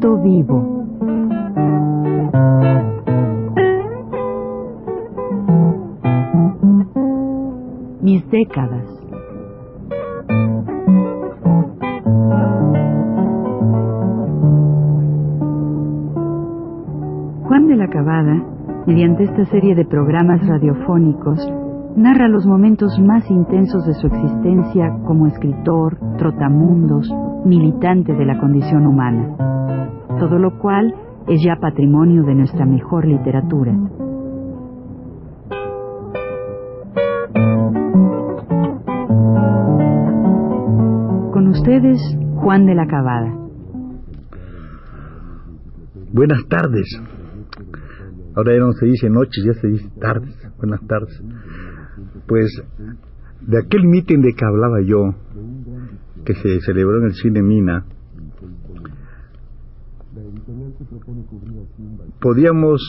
Vivo. Mis décadas. Juan de la Cabada, mediante esta serie de programas radiofónicos, narra los momentos más intensos de su existencia como escritor, trotamundos, militante de la condición humana, todo lo cual es ya patrimonio de nuestra mejor literatura. Con ustedes, Juan de la Cabada. Buenas tardes. Ahora ya no se dice noches, ya se dice tardes. Buenas tardes. Pues de aquel mitin de que hablaba yo, que se celebró en el cine Mina, podíamos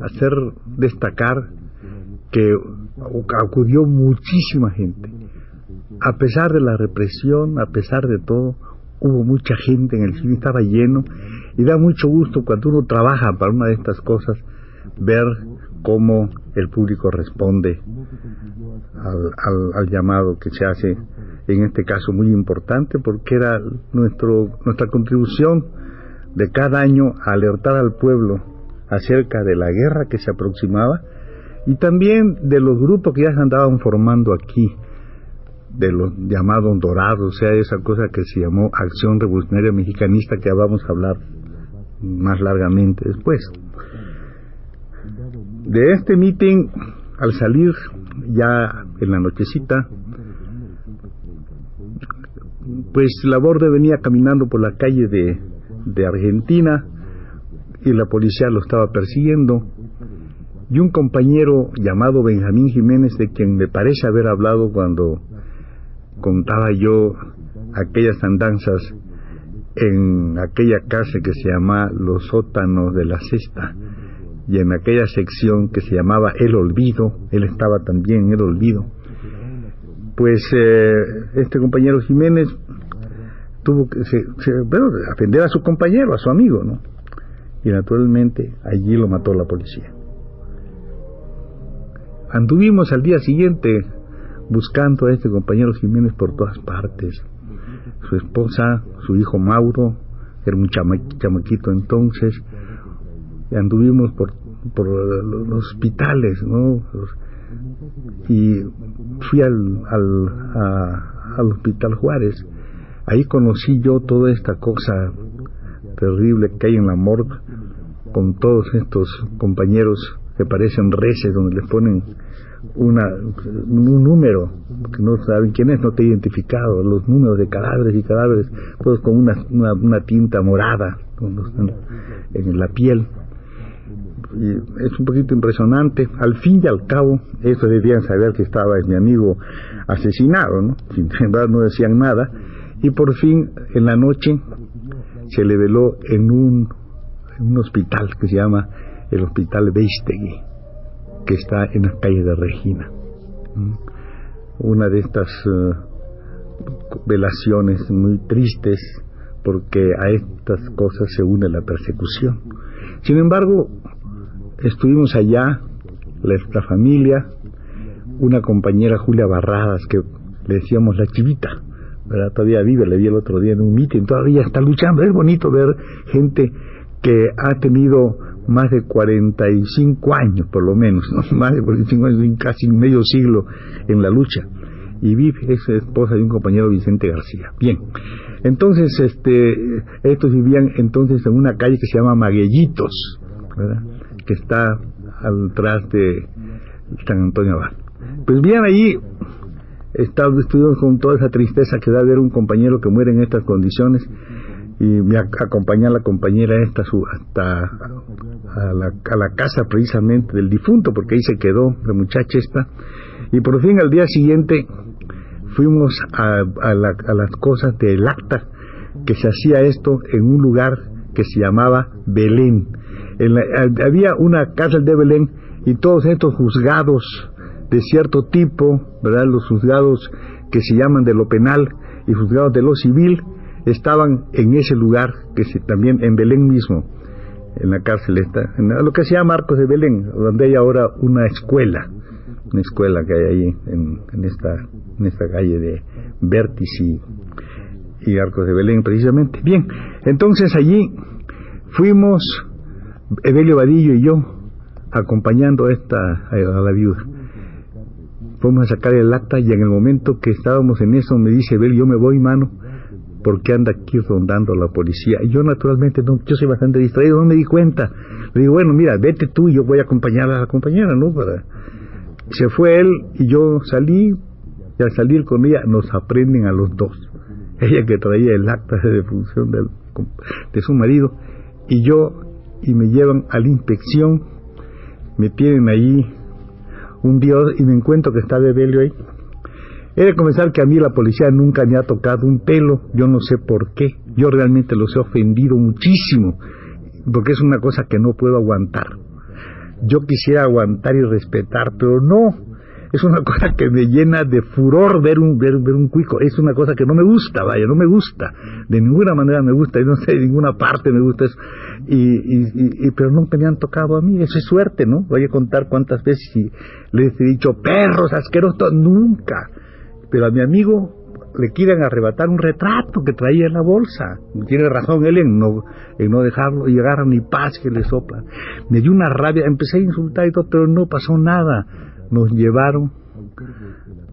hacer destacar que acudió muchísima gente. A pesar de la represión, a pesar de todo, hubo mucha gente en el cine, estaba lleno y da mucho gusto cuando uno trabaja para una de estas cosas ver cómo el público responde al, al, llamado que se hace, en este caso muy importante, porque era nuestro, nuestra contribución de cada año a alertar al pueblo acerca de la guerra que se aproximaba y también de los grupos que ya se andaban formando aquí, de los llamados dorados, o sea, esa cosa que se llamó Acción Revolucionaria Mexicanista que vamos a hablar más largamente después. De este meeting, al salir ya en la nochecita, pues Laborde venía caminando por la calle de, de Argentina y la policía lo estaba persiguiendo. Y un compañero llamado Benjamín Jiménez, de quien me parece haber hablado cuando contaba yo aquellas andanzas en aquella casa que se llama Los Sótanos de la Cesta y en aquella sección que se llamaba El Olvido, él estaba también en El Olvido, pues eh, este compañero Jiménez tuvo que se, a su compañero, a su amigo, ¿no? Y naturalmente allí lo mató la policía. Anduvimos al día siguiente buscando a este compañero Jiménez por todas partes. Su esposa, su hijo Mauro, era un chamaquito entonces, anduvimos por, por los hospitales, ¿no? Y fui al, al, al Hospital Juárez. Ahí conocí yo toda esta cosa terrible que hay en la morgue con todos estos compañeros que parecen reces donde les ponen una, un número que no saben quién es, no te he identificado, los números de cadáveres y cadáveres, todos con una, una, tinta morada en la piel y es un poquito impresionante. Al fin y al cabo, eso debían saber que estaba mi amigo asesinado, ¿no? Sin embargo, no decían nada. Y por fin, en la noche, se le veló en un, hospital que se llama el Hospital Beistegui, que está en la calle de Regina. Una de estas eh, velaciones muy tristes porque a estas cosas se une la persecución. Sin embargo, estuvimos allá, la, familia, una compañera Julia Barradas, que le decíamos la chivita, ¿verdad? todavía vive, le vi el otro día en un meeting, todavía está luchando. Es bonito ver gente que ha tenido más de 45 años, por lo menos, más de 45 años, casi medio siglo en la lucha. Y Viv es esposa de un compañero Vicente García. Bien, entonces, este, estos vivían entonces en una calle que se llama Maguellitos, ¿verdad? Que está atrás de San Antonio Abad. Pues bien, ahí estuvimos con toda esa tristeza que da ver un compañero que muere en estas condiciones y me acompaña la compañera esta su, hasta a la, a casa precisamente del difunto, porque ahí se quedó la muchacha esta. Y por fin al día siguiente fuimos a, a, a las cosas del acta, que se hacía esto en un lugar que se llamaba Belén había una cárcel de Belén y todos estos juzgados de cierto tipo, ¿verdad? Los juzgados que se llaman de lo penal y juzgados de lo civil, estaban en ese lugar, que se, también en Belén mismo, en la cárcel está, en lo que se llama Marcos de Belén, donde hay ahora una escuela, una escuela que hay ahí en, esta, en esta calle de Vértice y, Arcos de Belén precisamente. Bien, entonces allí fuimos, Evelio Vadillo y yo, acompañando a, esta, a la viuda. Fuimos a sacar el acta y en el momento que estábamos en eso me dice Evelio, yo me voy, mano, porque anda aquí rondando la policía. Y yo naturalmente, no, yo soy bastante distraído, no me di cuenta. Le digo, bueno, mira, vete tú y yo voy a acompañar a la compañera, ¿no? Para... Se fue él y yo salí, y al salir con ella nos aprenden a los dos. Ella que traía el acta de defunción de su marido y yo, y me llevan a la inspección, me tienen ahí un día y me encuentro que está Bebelio ahí. He de comenzar que a mí la policía nunca me ha tocado un pelo, yo no sé por qué, yo realmente los he ofendido muchísimo, porque es una cosa que no puedo aguantar. Yo quisiera aguantar y respetar, pero no, es una cosa que me llena de furor ver un ver, ver un cuico, es una cosa que no me gusta, vaya, no me gusta, de ninguna manera me gusta, y no sé, de ninguna parte me gusta eso, y, y, pero nunca me han tocado a mí, eso es suerte, ¿no? Voy a contar cuántas veces y les he dicho perros asquerosos, nunca, pero a mi amigo le quieren arrebatar un retrato que traía en la bolsa. Tiene razón él en no, en no dejarlo y agarra ni paz que le sopla. Me dio una rabia, empecé a insultar y todo, pero no pasó nada. Nos llevaron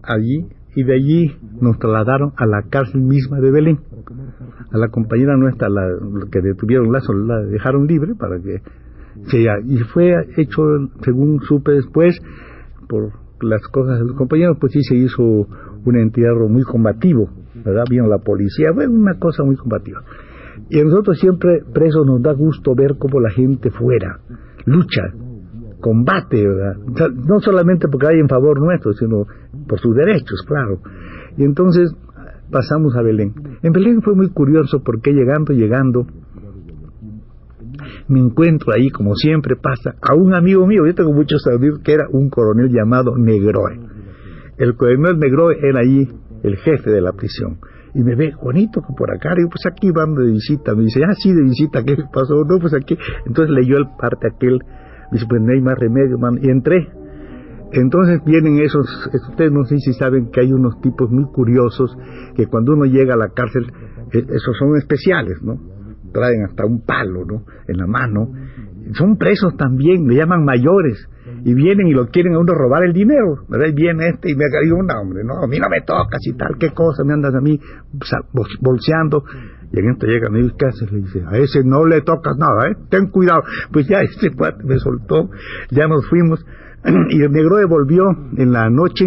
allí y de allí nos trasladaron a la cárcel misma de Belén. A la compañera nuestra, la, que detuvieron la, la dejaron libre para que se y fue hecho, según supe después, por las cosas de los compañeros, pues sí se hizo un entierro muy combativo, ¿verdad? Vino la policía, fue una cosa muy combativa. Y a nosotros siempre, presos, nos da gusto ver cómo la gente fuera, lucha, combate, ¿verdad? no solamente porque hay en favor nuestro, sino por sus derechos, claro. Y entonces pasamos a Belén. En Belén fue muy curioso porque llegando, llegando, me encuentro ahí, como siempre pasa, a un amigo mío, yo tengo muchos amigos, que era un coronel llamado Negroe. El coronel Negroe era ahí el jefe de la prisión. Y me ve, Juanito, por acá, y pues aquí van de visita. Me dice, ah, sí, de visita, ¿qué pasó? No, pues aquí. Entonces leyó el parte aquel, dice, pues no hay más remedio. Y entré. Entonces vienen esos, ustedes no sé si saben que hay unos tipos muy curiosos que cuando uno llega a la cárcel, eh, esos son especiales, ¿no? traen hasta un palo, ¿no? En la mano. Son presos también, me llaman mayores. Y vienen y lo quieren a uno robar el dinero. Y viene este y me digo, un hombre, no, a mí no me tocas y tal, qué cosa, me andas a mí bolseando. Y en esto llega, me dice, ¿qué haces? Le dice, a ese no le tocas nada, ¿eh? Ten cuidado. Pues ya este cuate me soltó, ya nos fuimos. Y el negro devolvió en la noche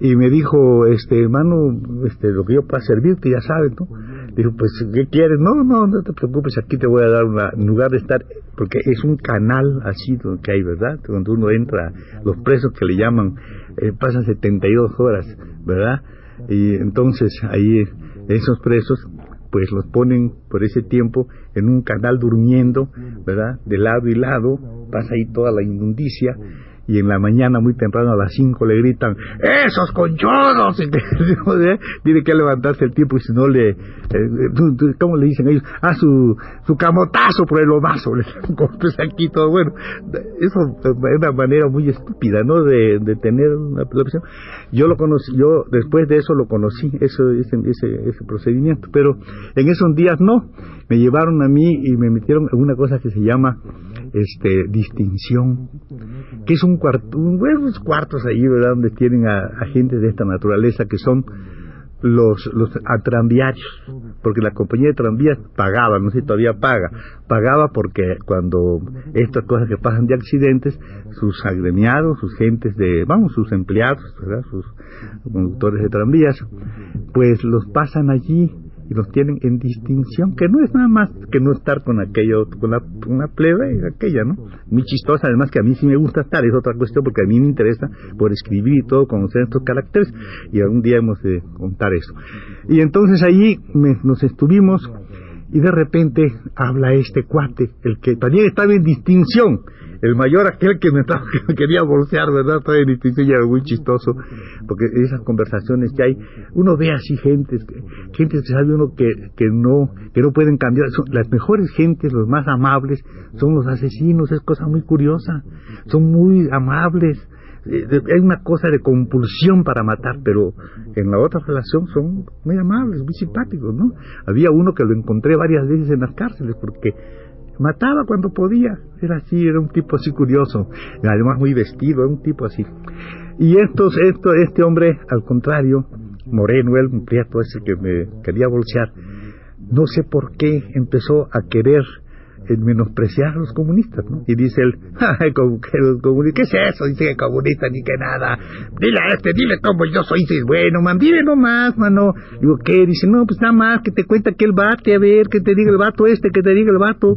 y me dijo, este hermano, este, lo que yo pueda servirte, ya sabes, ¿no? Dijo, pues, ¿qué quieres? No, no, no te preocupes, aquí te voy a dar una, lugar de estar, porque es un canal así que hay, ¿verdad? Cuando uno entra, los presos que le llaman, eh, pasan 72 horas, ¿verdad? Y entonces ahí esos presos, pues los ponen por ese tiempo en un canal durmiendo, ¿verdad? De lado y lado, pasa ahí toda la inmundicia y en la mañana muy temprano a las 5 le gritan ¡Esos conchodos! Tiene que levantarse el tiempo y si no le... Eh, ¿Cómo le dicen ellos? Ah, su, su camotazo por el lomazo. Le golpes aquí todo. Bueno, eso es una manera muy estúpida, ¿no? De, de tener una prisión. Yo lo conocí, yo después de eso lo conocí, eso, ese, ese, ese procedimiento. Pero en esos días no. Me llevaron a mí y me metieron en una cosa que se llama este distinción, que es un cuarto, unos cuartos ahí, ¿verdad? Donde tienen a, gente de esta naturaleza que son los, los porque la compañía de tranvías pagaba, no sé si todavía paga, pagaba porque cuando estas cosas que pasan de accidentes, sus agremiados, sus gentes de, vamos, sus empleados, ¿verdad? sus conductores de tranvías, pues los pasan allí y los tienen en distinción, que no es nada más que no estar con aquello, con la, una plebe y aquella, ¿no? Muy chistosa, además que a mí sí me gusta estar, es otra cuestión porque a mí me interesa por escribir y todo, conocer estos caracteres y algún día hemos de contar eso. Y entonces allí nos estuvimos y de repente habla este cuate, el que también estaba en distinción, el mayor aquel que me, quería bolsear, ¿verdad? Todavía era muy chistoso, porque esas conversaciones que hay, uno ve así gentes, gente que sabe uno que, no, que no pueden cambiar, las mejores gentes, los más amables, son los asesinos, es cosa muy curiosa, son muy amables, eh, hay una cosa de compulsión para matar, pero en la otra relación son muy amables, muy simpáticos, ¿no? Había uno que lo encontré varias veces en las cárceles porque mataba cuando podía, era así, era un tipo así curioso, además muy vestido, era un tipo así. Y estos, esto, este hombre, al contrario, Moreno, el prieto ese que me quería bolsear, no sé por qué empezó a querer en menospreciar a los comunistas, ¿no? Y dice él, ay, que los comunistas, ¿qué es eso? Dice que comunista ni que nada. Dile a este, dile cómo yo soy, dice, bueno, man, dile nomás, mano. Digo, ¿qué? Dice, no, pues nada más, que te cuenta que el bate, a ver, que te diga el vato este, que te diga el vato.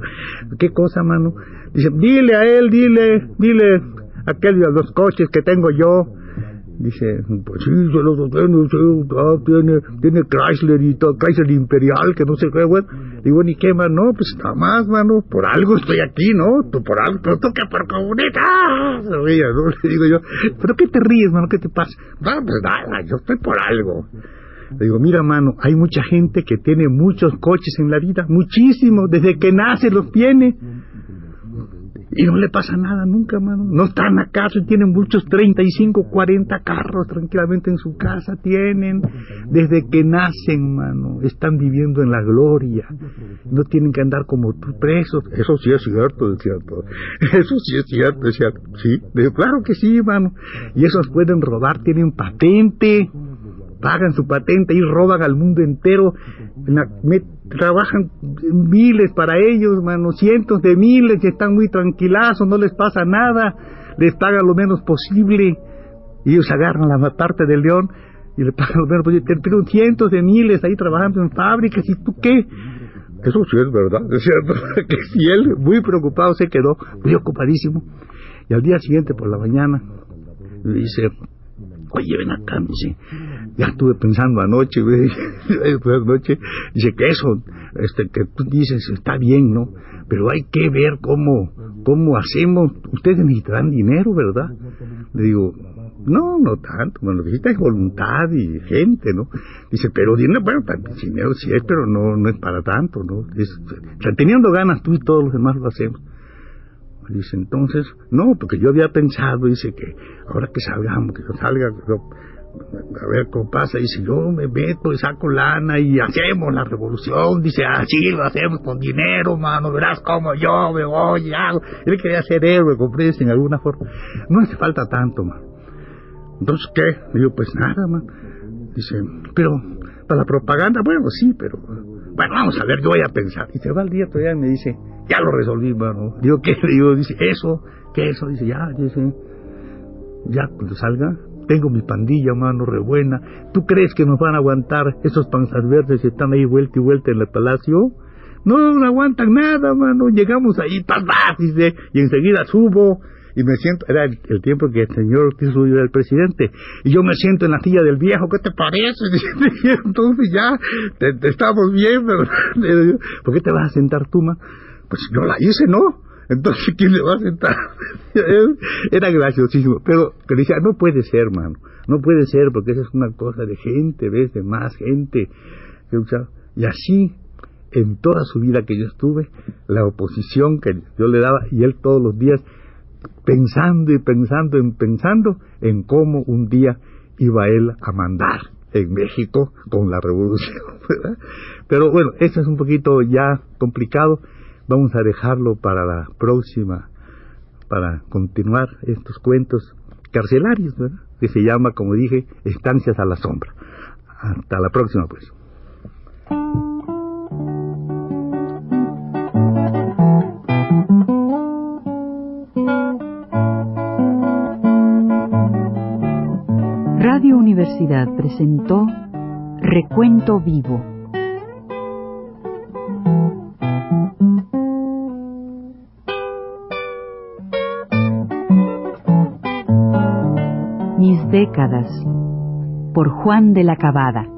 ¿Qué cosa, mano? Dice, dile a él, dile, dile aquel de los coches que tengo yo Dice, pues sí, se los tiene, tiene, tiene Chrysler y todo, Chrysler Imperial, que no sé qué, güey. Digo, ni qué, más, no, pues nada más, mano, por algo estoy aquí, ¿no? Tú por algo, pero que por comunista. ¿no? Le digo yo, ¿pero qué te ríes, mano? ¿Qué te pasa? No, pues nada, yo estoy por algo. Le digo, mira, mano, hay mucha gente que tiene muchos coches en la vida, muchísimos, desde que nace los tiene y no le pasa nada nunca, mano. No están acaso y tienen muchos 35, 40 carros tranquilamente en su casa. Tienen desde que nacen, mano. Están viviendo en la gloria. No tienen que andar como tú presos. Eso sí es cierto, es cierto. Eso sí es cierto, es cierto. Sí, claro que sí, mano. Y esos pueden robar, tienen patente pagan su patente y roban al mundo entero, trabajan miles para ellos, mano, cientos de miles y están muy tranquilazos, no les pasa nada, les pagan lo menos posible, y ellos agarran la parte del león y le pagan lo menos posible, tienen cientos de miles ahí trabajando en fábricas, ¿y tú qué? Eso sí es verdad, es cierto, que si él muy preocupado se quedó, muy ocupadísimo, y al día siguiente por la mañana dice, oye, ven acá, me dice, ya estuve pensando anoche, anoche, dice que eso, este, que tú dices está bien, ¿no? Pero hay que ver cómo, cómo hacemos, ustedes necesitarán dinero, ¿verdad? Le digo, no, no tanto, bueno, lo que necesita es voluntad y gente, ¿no? Dice, pero dinero, bueno, dinero sí es, pero no, no es para tanto, ¿no? Es, teniendo ganas tú y todos los demás lo hacemos. Dice, entonces, no, porque yo había pensado, dice que ahora que salgamos, que yo salga, a ver cómo pasa, dice, yo me meto y saco lana y hacemos la revolución, dice, así lo hacemos con dinero, mano, verás cómo yo me voy y hago. Él quería ser héroe, comprende, en alguna forma. No hace falta tanto, mano. Entonces, ¿qué? Digo, pues nada, mano. Dice, pero para la propaganda, bueno, sí, pero bueno, vamos a ver, yo voy a pensar. Y se va el día todavía y me dice, ya lo resolví, mano. Digo, ¿qué? Digo, dice, eso, ¿qué eso? Dice, ya, dice, ya cuando salga, tengo mi pandilla, mano, re buena. ¿Tú crees que nos van a aguantar esos panzas verdes que están ahí vuelta y vuelta en el palacio? No, no aguantan nada, mano. Llegamos ahí, paz, dice, y enseguida subo y me siento, era el, tiempo que el señor Ortiz era el presidente, y yo me siento en la silla del viejo, ¿qué te parece? Y entonces ya, te, estamos bien, ¿verdad? ¿Por qué te vas a sentar tú, ma? Pues yo la hice, ¿no? Entonces, ¿quién le va a sentar? Era graciosísimo. Pero, pero decía, no puede ser, mano. No puede ser, porque esa es una cosa de gente, ¿ves? De más gente. Y así, en toda su vida que yo estuve, la oposición que yo le daba, y él todos los días, pensando y pensando y pensando en cómo un día iba él a mandar en México con la revolución. Pero bueno, eso es un poquito ya complicado. Vamos a dejarlo para la próxima, para continuar estos cuentos carcelarios, que se llama, como dije, Estancias a la Sombra. Hasta la próxima, pues. Radio Universidad presentó Recuento Vivo décadas por Juan de la Cabada.